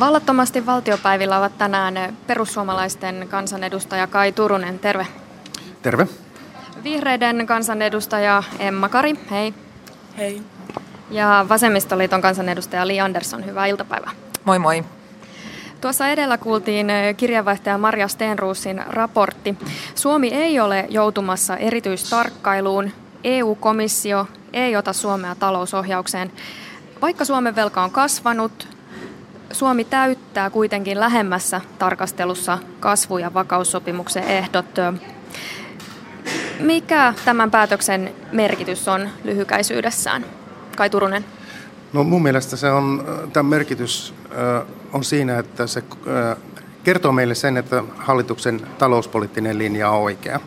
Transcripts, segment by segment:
Vallattomasti valtiopäivillä ovat tänään perussuomalaisten kansanedustaja Kai Turunen. Terve. Terve. Vihreiden kansanedustaja Emma Kari. Hei. Hei. Ja Vasemmistoliiton kansanedustaja Li Andersson. Hyvää iltapäivää. Moi moi. Tuossa edellä kuultiin kirjeenvaihtaja Marja Stenruusin raportti. Suomi ei ole joutumassa erityistarkkailuun. EU-komissio ei ota Suomea talousohjaukseen. Vaikka Suomen velka on kasvanut, Suomi täyttää kuitenkin lähemmässä tarkastelussa kasvu- ja vakaussopimuksen ehdot. Mikä tämän päätöksen merkitys on lyhykäisyydessään? Kai Turunen. No mun mielestä se on, tämän merkitys on siinä, että se kertoo meille sen, että hallituksen talouspoliittinen linja on oikea.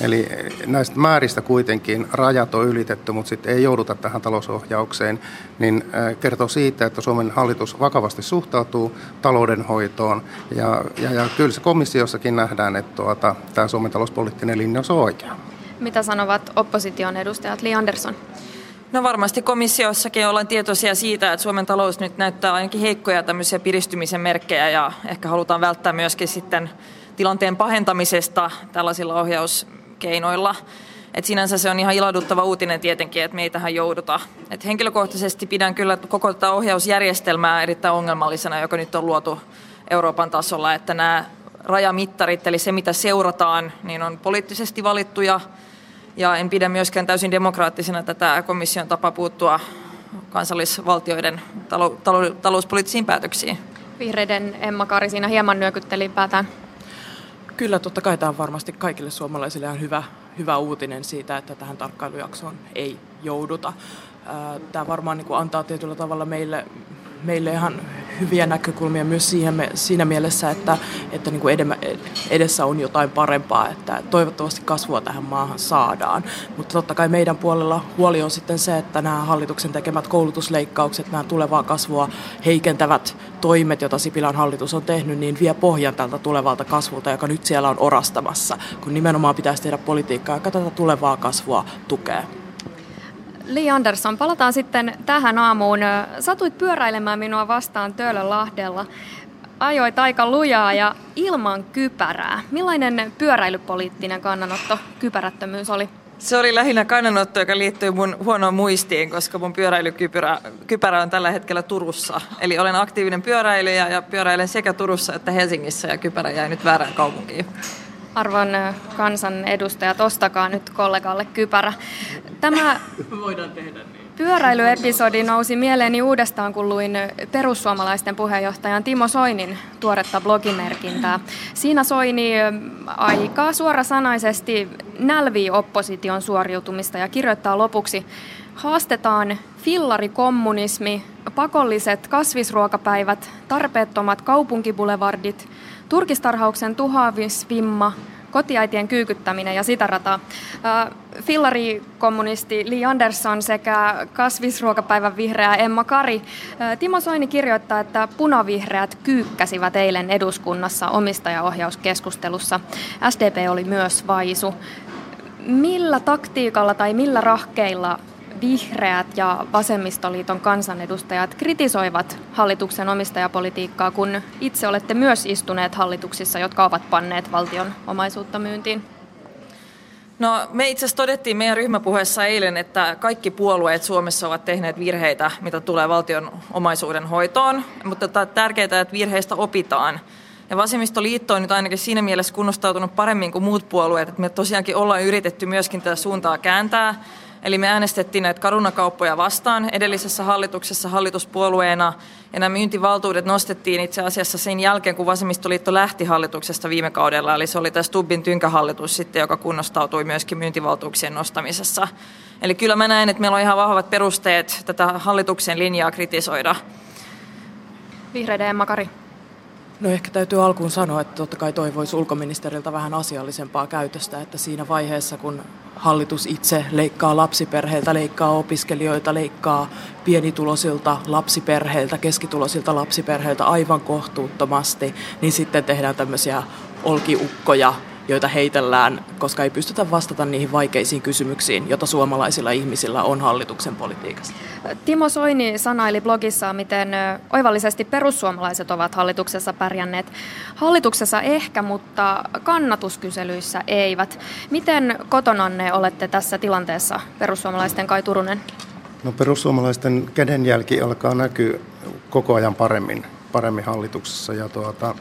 Eli näistä määristä kuitenkin rajat on ylitetty, mutta sitten ei jouduta tähän talousohjaukseen, niin kertoo siitä, että Suomen hallitus vakavasti suhtautuu taloudenhoitoon. Ja, ja, ja kyllä se komissiossakin nähdään, että tuota, tämä Suomen talouspoliittinen linja on oikea. Mitä sanovat opposition edustajat Li Andersson? No varmasti komissiossakin ollaan tietoisia siitä, että Suomen talous nyt näyttää ainakin heikkoja tämmöisiä piristymisen merkkejä ja ehkä halutaan välttää myöskin sitten tilanteen pahentamisesta tällaisilla ohjauskeinoilla. Et sinänsä se on ihan ilahduttava uutinen tietenkin, että me ei jouduta. Et henkilökohtaisesti pidän kyllä koko tätä ohjausjärjestelmää erittäin ongelmallisena, joka nyt on luotu Euroopan tasolla, että nämä rajamittarit, eli se mitä seurataan, niin on poliittisesti valittuja ja en pidä myöskään täysin demokraattisena tätä komission tapa puuttua kansallisvaltioiden talou- talou- talouspoliittisiin päätöksiin. Vihreiden Emma Kari siinä hieman nyökytteli päätään. Kyllä, totta kai tämä on varmasti kaikille suomalaisille ihan hyvä, hyvä uutinen siitä, että tähän tarkkailujaksoon ei jouduta. Tämä varmaan niin kuin antaa tietyllä tavalla meille, meille ihan hyviä näkökulmia myös siihen, siinä mielessä, että, että niin kuin edessä on jotain parempaa, että toivottavasti kasvua tähän maahan saadaan. Mutta totta kai meidän puolella huoli on sitten se, että nämä hallituksen tekemät koulutusleikkaukset, nämä tulevaa kasvua heikentävät toimet, joita Sipilän hallitus on tehnyt, niin vie pohjan tältä tulevalta kasvulta, joka nyt siellä on orastamassa, kun nimenomaan pitäisi tehdä politiikkaa, joka tätä tulevaa kasvua tukee. Li Andersson, palataan sitten tähän aamuun. Satuit pyöräilemään minua vastaan Töölönlahdella. Ajoit aika lujaa ja ilman kypärää. Millainen pyöräilypoliittinen kannanotto kypärättömyys oli? Se oli lähinnä kannanotto, joka liittyy mun huonoon muistiin, koska mun pyöräilykypärä kypärä on tällä hetkellä Turussa. Eli olen aktiivinen pyöräilijä ja pyöräilen sekä Turussa että Helsingissä ja kypärä jäi nyt väärään kaupunkiin. Arvon kansan edustajat, ostakaa nyt kollegalle kypärä. Tämä voidaan tehdä niin. Pyöräilyepisodi nousi mieleeni uudestaan, kun luin perussuomalaisten puheenjohtajan Timo Soinin tuoretta blogimerkintää. Siinä Soini aika suorasanaisesti nälvii opposition suoriutumista ja kirjoittaa lopuksi Haastetaan fillarikommunismi, pakolliset kasvisruokapäivät, tarpeettomat kaupunkibulevardit, turkistarhauksen tuhoavisvimma, kotiäitien kyykyttäminen ja sitä rataa. Fillari-kommunisti Li Andersson sekä kasvisruokapäivän vihreä Emma Kari. Timo Soini kirjoittaa, että punavihreät kyykkäsivät eilen eduskunnassa omistajaohjauskeskustelussa. SDP oli myös vaisu. Millä taktiikalla tai millä rahkeilla vihreät ja vasemmistoliiton kansanedustajat kritisoivat hallituksen omistajapolitiikkaa, kun itse olette myös istuneet hallituksissa, jotka ovat panneet valtion omaisuutta myyntiin? No, me itse asiassa todettiin meidän ryhmäpuheessa eilen, että kaikki puolueet Suomessa ovat tehneet virheitä, mitä tulee valtion omaisuuden hoitoon, mutta tärkeää, että virheistä opitaan. Ja vasemmistoliitto on nyt ainakin siinä mielessä kunnostautunut paremmin kuin muut puolueet, että me tosiaankin ollaan yritetty myöskin tätä suuntaa kääntää. Eli me äänestettiin näitä karunakauppoja vastaan edellisessä hallituksessa hallituspuolueena, ja nämä myyntivaltuudet nostettiin itse asiassa sen jälkeen, kun vasemmistoliitto lähti hallituksesta viime kaudella, eli se oli tämä Stubbin tynkähallitus sitten, joka kunnostautui myöskin myyntivaltuuksien nostamisessa. Eli kyllä mä näen, että meillä on ihan vahvat perusteet tätä hallituksen linjaa kritisoida. Vihreiden Emma Kari. No ehkä täytyy alkuun sanoa, että totta kai toivoisi ulkoministeriltä vähän asiallisempaa käytöstä, että siinä vaiheessa kun hallitus itse leikkaa lapsiperheiltä, leikkaa opiskelijoita, leikkaa pienituloisilta lapsiperheiltä, keskituloisilta lapsiperheiltä aivan kohtuuttomasti, niin sitten tehdään tämmöisiä olkiukkoja joita heitellään, koska ei pystytä vastata niihin vaikeisiin kysymyksiin, joita suomalaisilla ihmisillä on hallituksen politiikassa. Timo Soini sanaili blogissaan, miten oivallisesti perussuomalaiset ovat hallituksessa pärjänneet. Hallituksessa ehkä, mutta kannatuskyselyissä eivät. Miten kotonanne olette tässä tilanteessa, perussuomalaisten Kai Turunen? No perussuomalaisten kädenjälki alkaa näkyä koko ajan paremmin, paremmin hallituksessa. Ja, tuota,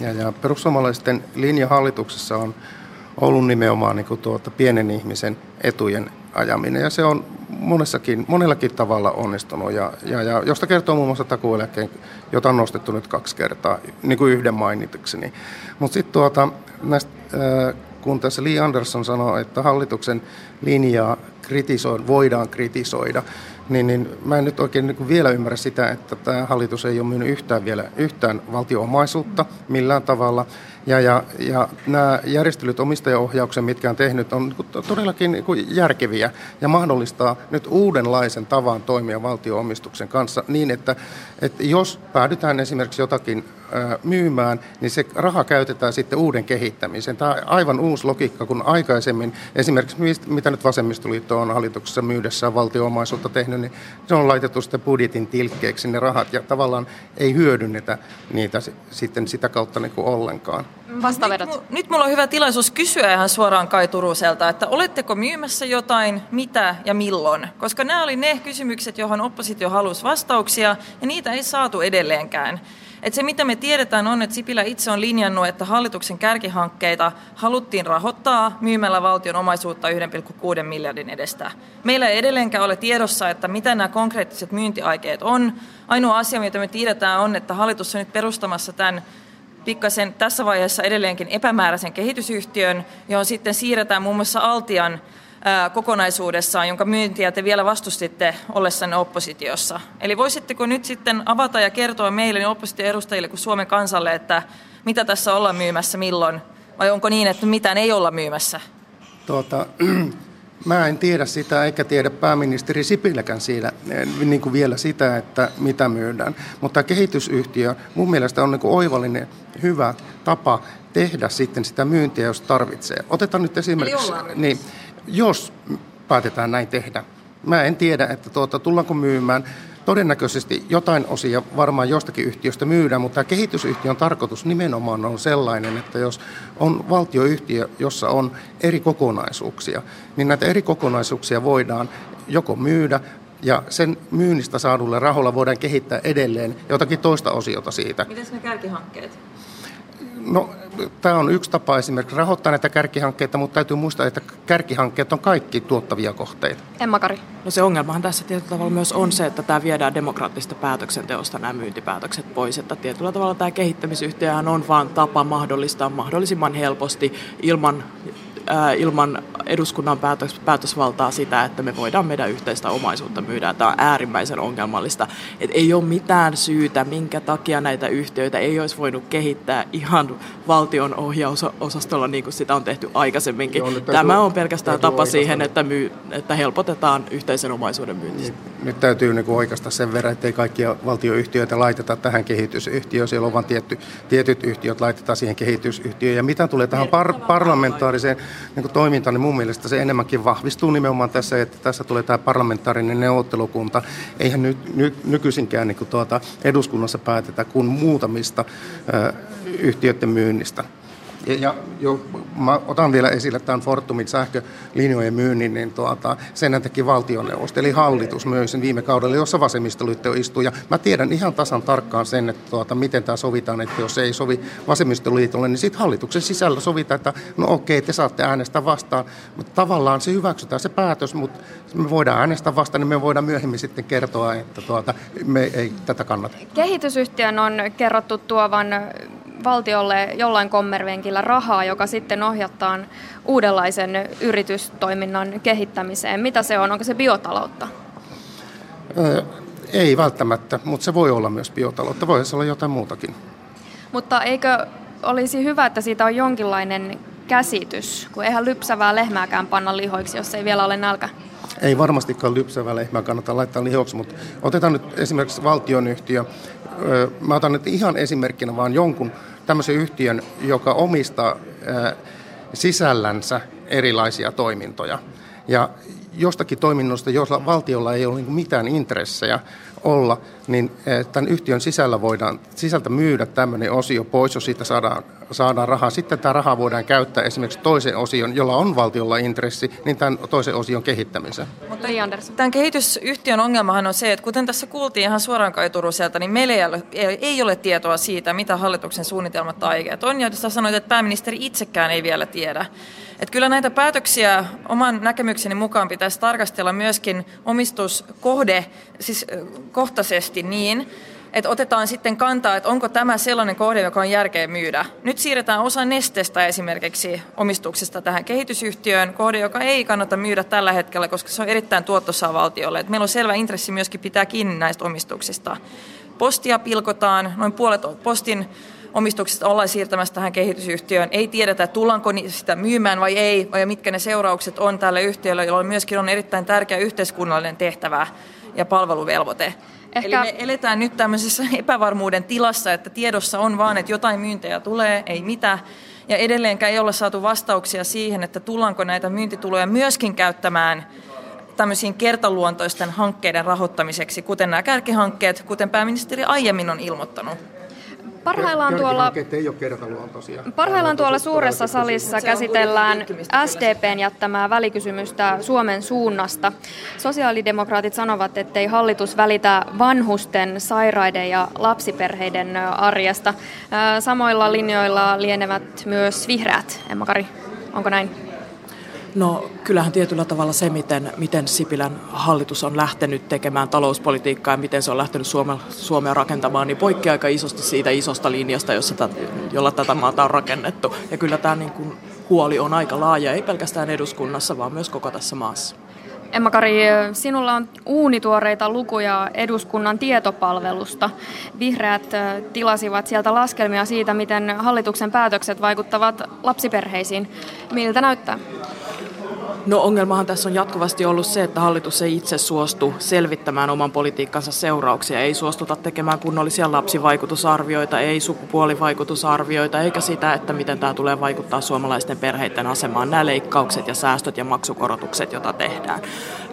ja, ja perussuomalaisten linja hallituksessa on ollut nimenomaan niin kuin tuota, pienen ihmisen etujen ajaminen. Ja se on monessakin, monellakin tavalla onnistunut, ja, ja, ja josta kertoo muun muassa takueläkeen, jota on nostettu nyt kaksi kertaa, niin kuin yhden mainitukseni. Mutta sitten tuota, näistä, kun tässä Lee Anderson sanoo, että hallituksen linjaa kritisoida, voidaan kritisoida, niin, niin mä en nyt oikein niin vielä ymmärrä sitä, että tämä hallitus ei ole myynyt yhtään vielä yhtään valtioomaisuutta millään tavalla. Ja, ja, ja nämä järjestelyt omistajaohjauksen, mitkä on tehnyt, on niin todellakin niin järkeviä ja mahdollistaa nyt uudenlaisen tavan toimia valtioomistuksen kanssa niin, että, että jos päädytään esimerkiksi jotakin myymään, niin se raha käytetään sitten uuden kehittämiseen. Tämä on aivan uusi logiikka, kun aikaisemmin esimerkiksi mitä nyt vasemmistoliitto on hallituksessa myydessään valtioomaisuutta tehnyt, niin se on laitettu sitten budjetin tilkkeeksi ne rahat ja tavallaan ei hyödynnetä niitä sitten sitä kautta niin kuin ollenkaan. Vastavedot. Nyt, nyt mulla on hyvä tilaisuus kysyä ihan suoraan Kai Turuselta, että oletteko myymässä jotain, mitä ja milloin? Koska nämä oli ne kysymykset, johon oppositio halusi vastauksia ja niitä ei saatu edelleenkään. Et se, mitä me tiedetään, on, että Sipilä itse on linjannut, että hallituksen kärkihankkeita haluttiin rahoittaa myymällä valtion omaisuutta 1,6 miljardin edestä. Meillä ei edelleenkään ole tiedossa, että mitä nämä konkreettiset myyntiaikeet on. Ainoa asia, mitä me tiedetään, on, että hallitus on nyt perustamassa tämän pikkasen tässä vaiheessa edelleenkin epämääräisen kehitysyhtiön, johon sitten siirretään muun muassa Altian kokonaisuudessaan, jonka myyntiä te vielä vastustitte ollessanne oppositiossa. Eli voisitteko nyt sitten avata ja kertoa meille niin opposition edustajille kuin Suomen kansalle, että mitä tässä ollaan myymässä milloin, vai onko niin, että mitään ei olla myymässä? Tuota, mä en tiedä sitä, eikä tiedä pääministeri Sipiläkään siinä, niin kuin vielä sitä, että mitä myydään. Mutta kehitysyhtiö mun mielestä on niin kuin oivallinen hyvä tapa tehdä sitten sitä myyntiä, jos tarvitsee. Otetaan nyt esimerkiksi... Niin, jos päätetään näin tehdä. Mä en tiedä, että tuota, tullaanko myymään. Todennäköisesti jotain osia varmaan jostakin yhtiöstä myydään, mutta tämä kehitysyhtiön tarkoitus nimenomaan on sellainen, että jos on valtioyhtiö, jossa on eri kokonaisuuksia, niin näitä eri kokonaisuuksia voidaan joko myydä ja sen myynnistä saadulle raholla voidaan kehittää edelleen jotakin toista osiota siitä. Miten ne kärkihankkeet? No, tämä on yksi tapa esimerkiksi rahoittaa näitä kärkihankkeita, mutta täytyy muistaa, että kärkihankkeet on kaikki tuottavia kohteita. Emma Kari. No se ongelmahan tässä tietyllä tavalla myös on se, että tämä viedään demokraattista päätöksenteosta nämä myyntipäätökset pois. Että tietyllä tavalla tämä kehittämisyhtiöhän on vain tapa mahdollistaa mahdollisimman helposti ilman ilman eduskunnan päätös, päätösvaltaa sitä, että me voidaan meidän yhteistä omaisuutta myydä. Tämä on äärimmäisen ongelmallista. Et ei ole mitään syytä, minkä takia näitä yhtiöitä ei olisi voinut kehittää ihan valtion ohjausosastolla niin kuin sitä on tehty aikaisemminkin. Joo, Tämä on pelkästään tapa siihen, että, myy, että helpotetaan yhteisen omaisuuden myyntistä. Nyt, nyt täytyy niin oikeastaan sen verran, että ei kaikkia valtioyhtiöitä laiteta tähän kehitysyhtiöön. Siellä on vain tietty, tietyt yhtiöt laitetaan siihen kehitysyhtiöön. Ja mitä tulee tähän par- parlamentaariseen niin toimintaan, niin mun mielestä se enemmänkin vahvistuu nimenomaan tässä, että tässä tulee tämä parlamentaarinen neuvottelukunta. Eihän nyt, ny, nykyisinkään niin tuota, eduskunnassa päätetä kuin muutamista ö, yhtiöiden myynnistä. Ja, ja jo, mä otan vielä esille tämän Fortumin sähkölinjojen myynnin, niin tuota, sen teki valtioneuvosto, eli hallitus myös sen viime kaudella, jossa vasemmistoliitto istui. Ja mä tiedän ihan tasan tarkkaan sen, että tuota, miten tämä sovitaan, että jos ei sovi vasemmistoliitolle, niin sitten hallituksen sisällä sovitaan, että no okei, te saatte äänestää vastaan. Mutta tavallaan se hyväksytään se päätös, mutta me voidaan äänestää vastaan, niin me voidaan myöhemmin sitten kertoa, että tuota, me ei tätä kannata. Kehitysyhtiön on kerrottu tuovan valtiolle jollain kommervenkillä rahaa, joka sitten ohjataan uudenlaisen yritystoiminnan kehittämiseen. Mitä se on? Onko se biotaloutta? ei välttämättä, mutta se voi olla myös biotaloutta. Voi olla jotain muutakin. Mutta eikö olisi hyvä, että siitä on jonkinlainen käsitys, kun eihän lypsävää lehmääkään panna lihoiksi, jos ei vielä ole nälkä? Ei varmastikaan lypsävää lehmää kannata laittaa lihoksi, mutta otetaan nyt esimerkiksi valtionyhtiö. Mä otan nyt ihan esimerkkinä vaan jonkun tämmöisen yhtiön, joka omistaa sisällänsä erilaisia toimintoja. Ja jostakin toiminnosta, jossa valtiolla ei ole niin mitään intressejä olla, niin eh, tämän yhtiön sisällä voidaan sisältä myydä tämmöinen osio pois, jos siitä saadaan, saadaan rahaa. Sitten tämä raha voidaan käyttää esimerkiksi toisen osion, jolla on valtiolla intressi, niin tämän toisen osion kehittämiseen. Mutta tämän kehitysyhtiön ongelmahan on se, että kuten tässä kuultiin ihan suoraan Kai Turuselta, niin meillä ei ole, ei ole tietoa siitä, mitä hallituksen suunnitelmat tai aikeet on. Ja sä sanoit, että pääministeri itsekään ei vielä tiedä. Että kyllä näitä päätöksiä oman näkemykseni mukaan pitäisi tarkastella myöskin omistuskohde, siis kohtaisesti niin, että otetaan sitten kantaa, että onko tämä sellainen kohde, joka on järkeä myydä. Nyt siirretään osa nestestä esimerkiksi omistuksesta tähän kehitysyhtiöön, kohde, joka ei kannata myydä tällä hetkellä, koska se on erittäin tuottosaa valtiolle. Et meillä on selvä intressi myöskin pitää kiinni näistä omistuksista. Postia pilkotaan, noin puolet postin omistuksesta ollaan siirtämässä tähän kehitysyhtiöön. Ei tiedetä, tullaanko sitä myymään vai ei, vai mitkä ne seuraukset on tälle yhtiölle, jolla myöskin on erittäin tärkeä yhteiskunnallinen tehtävä ja palveluvelvoite. Ehkä... Eli me eletään nyt tämmöisessä epävarmuuden tilassa, että tiedossa on vaan, että jotain myyntejä tulee, ei mitä. Ja edelleenkään ei olla saatu vastauksia siihen, että tullaanko näitä myyntituloja myöskin käyttämään tämmöisiin kertaluontoisten hankkeiden rahoittamiseksi, kuten nämä kärkihankkeet, kuten pääministeri aiemmin on ilmoittanut. Parhaillaan tuolla, ei ole parhaillaan tuolla suuressa salissa käsitellään SDPn jättämää välikysymystä Suomen suunnasta. Sosiaalidemokraatit sanovat, ettei hallitus välitä vanhusten, sairaiden ja lapsiperheiden arjesta. Samoilla linjoilla lienevät myös vihreät. Emma Kari, onko näin? No kyllähän tietyllä tavalla se, miten, miten Sipilän hallitus on lähtenyt tekemään talouspolitiikkaa ja miten se on lähtenyt Suomea, Suomea rakentamaan, niin poikkeaa aika isosti siitä isosta linjasta, jossa tätä, jolla tätä maata on rakennettu. Ja kyllä tämä niin kuin, huoli on aika laaja, ei pelkästään eduskunnassa, vaan myös koko tässä maassa. Emma-Kari, sinulla on uunituoreita lukuja eduskunnan tietopalvelusta. Vihreät tilasivat sieltä laskelmia siitä, miten hallituksen päätökset vaikuttavat lapsiperheisiin. Miltä näyttää? No ongelmahan tässä on jatkuvasti ollut se, että hallitus ei itse suostu selvittämään oman politiikkansa seurauksia. Ei suostuta tekemään kunnollisia lapsivaikutusarvioita, ei sukupuolivaikutusarvioita, eikä sitä, että miten tämä tulee vaikuttaa suomalaisten perheiden asemaan. Nämä leikkaukset ja säästöt ja maksukorotukset, joita tehdään.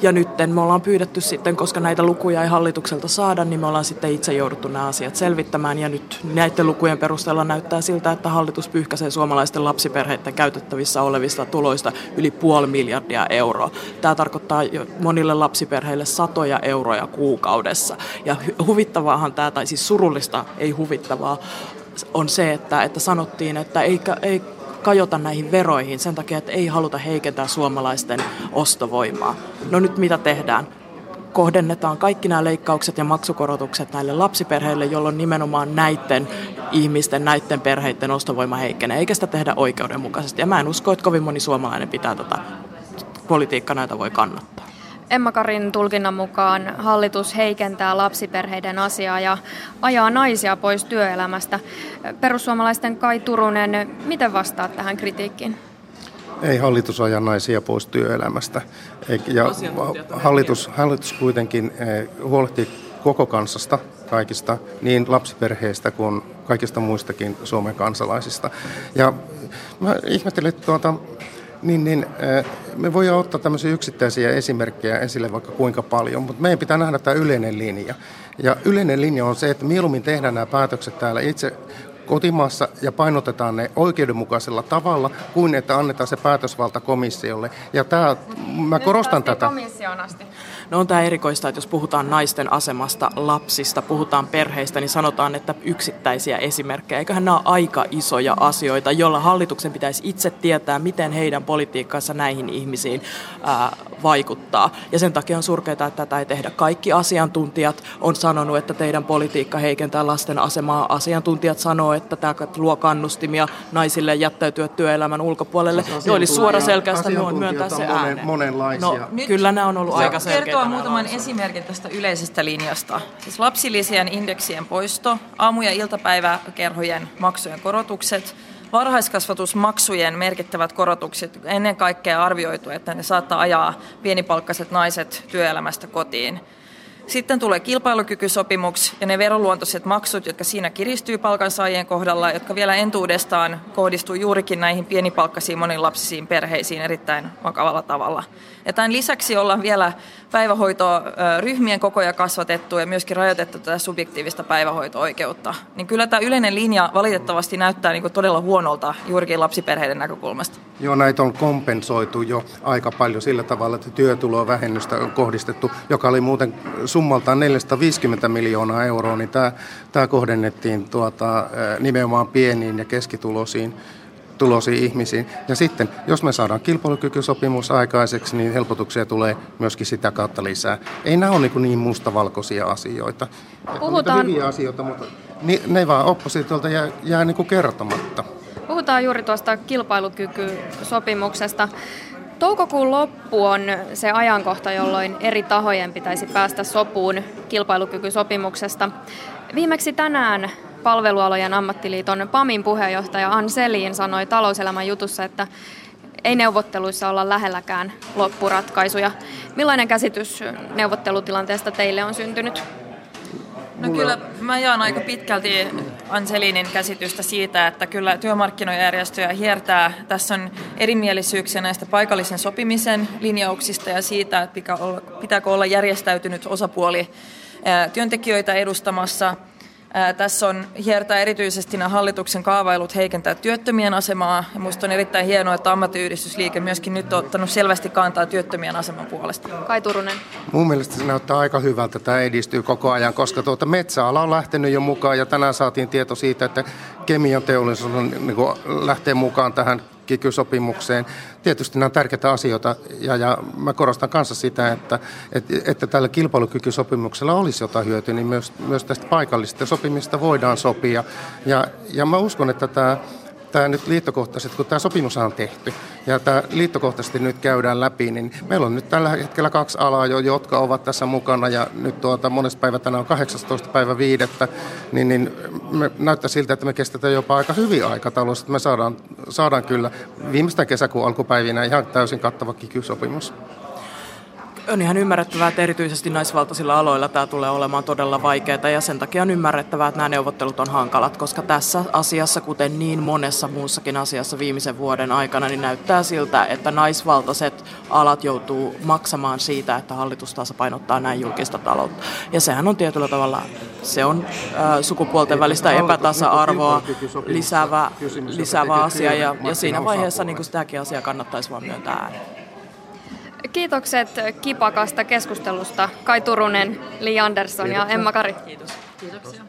Ja nyt me ollaan pyydetty sitten, koska näitä lukuja ei hallitukselta saada, niin me ollaan sitten itse jouduttu nämä asiat selvittämään. Ja nyt näiden lukujen perusteella näyttää siltä, että hallitus pyyhkäisee suomalaisten lapsiperheiden käytettävissä olevista tuloista yli puoli miljardia euroa. Tämä tarkoittaa monille lapsiperheille satoja euroja kuukaudessa. Ja huvittavaahan tämä, tai siis surullista, ei huvittavaa, on se, että, että sanottiin, että ei, ei kajota näihin veroihin sen takia, että ei haluta heikentää suomalaisten ostovoimaa. No nyt mitä tehdään? kohdennetaan kaikki nämä leikkaukset ja maksukorotukset näille lapsiperheille, jolloin nimenomaan näiden ihmisten, näiden perheiden ostovoima heikkenee, eikä sitä tehdä oikeudenmukaisesti. Ja mä en usko, että kovin moni suomalainen pitää tätä politiikkaa näitä voi kannattaa. Emma Karin tulkinnan mukaan hallitus heikentää lapsiperheiden asiaa ja ajaa naisia pois työelämästä. Perussuomalaisten Kai Turunen, miten vastaat tähän kritiikkiin? Ei hallitus aja naisia pois työelämästä. Ja hallitus, hallitus kuitenkin eh, huolehtii koko kansasta, kaikista, niin lapsiperheistä kuin kaikista muistakin Suomen kansalaisista. Ja mä ihmettelen, että tuota, niin, niin me voidaan ottaa tämmöisiä yksittäisiä esimerkkejä esille vaikka kuinka paljon, mutta meidän pitää nähdä tämä yleinen linja. Ja yleinen linja on se, että mieluummin tehdään nämä päätökset täällä itse kotimaassa ja painotetaan ne oikeudenmukaisella tavalla, kuin että annetaan se päätösvalta komissiolle. Ja tämä, mä korostan tätä. asti. No on tämä erikoista, että jos puhutaan naisten asemasta, lapsista, puhutaan perheistä, niin sanotaan, että yksittäisiä esimerkkejä. Eiköhän nämä ole aika isoja asioita, joilla hallituksen pitäisi itse tietää, miten heidän politiikkansa näihin ihmisiin ää, vaikuttaa. Ja sen takia on surkeaa, että tätä ei tehdä. Kaikki asiantuntijat on sanonut, että teidän politiikka heikentää lasten asemaa. Asiantuntijat sanoo, että tämä luo kannustimia naisille jättäytyä työelämän ulkopuolelle. Se olisi suora selkeästä myöntää se ääne. Monenlaisia. No, kyllä nämä on ollut aika selkeitä kertoa muutaman esimerkin tästä yleisestä linjasta. Siis lapsilisien indeksien poisto, aamu- ja iltapäiväkerhojen maksujen korotukset, varhaiskasvatusmaksujen merkittävät korotukset, ennen kaikkea arvioitu, että ne saattaa ajaa pienipalkkaiset naiset työelämästä kotiin. Sitten tulee kilpailukykysopimus ja ne veroluontoiset maksut, jotka siinä kiristyy palkansaajien kohdalla, jotka vielä entuudestaan kohdistuu juurikin näihin pienipalkkaisiin monilapsisiin perheisiin erittäin vakavalla tavalla. Ja tämän lisäksi ollaan vielä päivähoitoryhmien kokoja kasvatettu ja myöskin rajoitettu tätä subjektiivista päivähoito-oikeutta. Niin kyllä tämä yleinen linja valitettavasti näyttää niin kuin todella huonolta juurikin lapsiperheiden näkökulmasta. Joo, näitä on kompensoitu jo aika paljon sillä tavalla, että työtulovähennystä on kohdistettu, joka oli muuten summaltaan 450 miljoonaa euroa, niin tämä, tämä kohdennettiin tuota, nimenomaan pieniin ja keskituloisiin tuloisiin ihmisiin. Ja sitten, jos me saadaan kilpailukykysopimus aikaiseksi, niin helpotuksia tulee myöskin sitä kautta lisää. Ei nämä ole niin, niin mustavalkoisia asioita. Puhutaan... hyviä asioita, mutta ne vaan oppositiolta jää, jää niin kuin kertomatta. Puhutaan juuri tuosta kilpailukykysopimuksesta. Toukokuun loppu on se ajankohta, jolloin eri tahojen pitäisi päästä sopuun kilpailukykysopimuksesta. Viimeksi tänään palvelualojen ammattiliiton PAMin puheenjohtaja Ann Selin sanoi talouselämän jutussa, että ei neuvotteluissa olla lähelläkään loppuratkaisuja. Millainen käsitys neuvottelutilanteesta teille on syntynyt? No kyllä mä jaan aika pitkälti Anselinin käsitystä siitä, että kyllä työmarkkinojärjestöjä hiertää. Tässä on erimielisyyksiä näistä paikallisen sopimisen linjauksista ja siitä, että pitääkö olla järjestäytynyt osapuoli työntekijöitä edustamassa – tässä on hiertää erityisesti nämä hallituksen kaavailut heikentää työttömien asemaa. Ja minusta on erittäin hienoa, että ammattiyhdistysliike myöskin nyt on ottanut selvästi kantaa työttömien aseman puolesta. Kai Turunen. Mun mielestä se näyttää aika hyvältä, tämä edistyy koko ajan, koska tuota metsäala on lähtenyt jo mukaan ja tänään saatiin tieto siitä, että kemian teollisuus on, niin lähtee mukaan tähän kiky-sopimukseen. Tietysti nämä on tärkeitä asioita ja, ja mä korostan kanssa sitä, että, että, että tällä kilpailukykysopimuksella olisi jotain hyötyä, niin myös, myös tästä paikallisesta sopimista voidaan sopia. Ja, ja mä uskon, että tämä tämä nyt liittokohtaisesti, kun tämä sopimus on tehty ja tämä liittokohtaisesti nyt käydään läpi, niin meillä on nyt tällä hetkellä kaksi alaa jo, jotka ovat tässä mukana ja nyt tuota, monesta päivä tänään on 18. päivä viidettä, niin, niin me näyttää siltä, että me kestetään jopa aika hyvin aikataulussa, että me saadaan, saadaan kyllä viimeistään kesäkuun alkupäivinä ihan täysin kattava kiky-sopimus on ihan ymmärrettävää, että erityisesti naisvaltaisilla aloilla tämä tulee olemaan todella vaikeaa ja sen takia on ymmärrettävää, että nämä neuvottelut on hankalat, koska tässä asiassa, kuten niin monessa muussakin asiassa viimeisen vuoden aikana, niin näyttää siltä, että naisvaltaiset alat joutuu maksamaan siitä, että hallitus tasapainottaa näin julkista taloutta. Ja sehän on tietyllä tavalla, se on äh, sukupuolten välistä epätasa-arvoa lisäävä, lisäävä asia ja, ja siinä vaiheessa niin sitäkin asiaa kannattaisi vaan myöntää ääneen. Kiitokset kipakasta keskustelusta Kai Turunen, Li Andersson Kiitoksia. ja Emma Kari. Kiitos. Kiitoksia.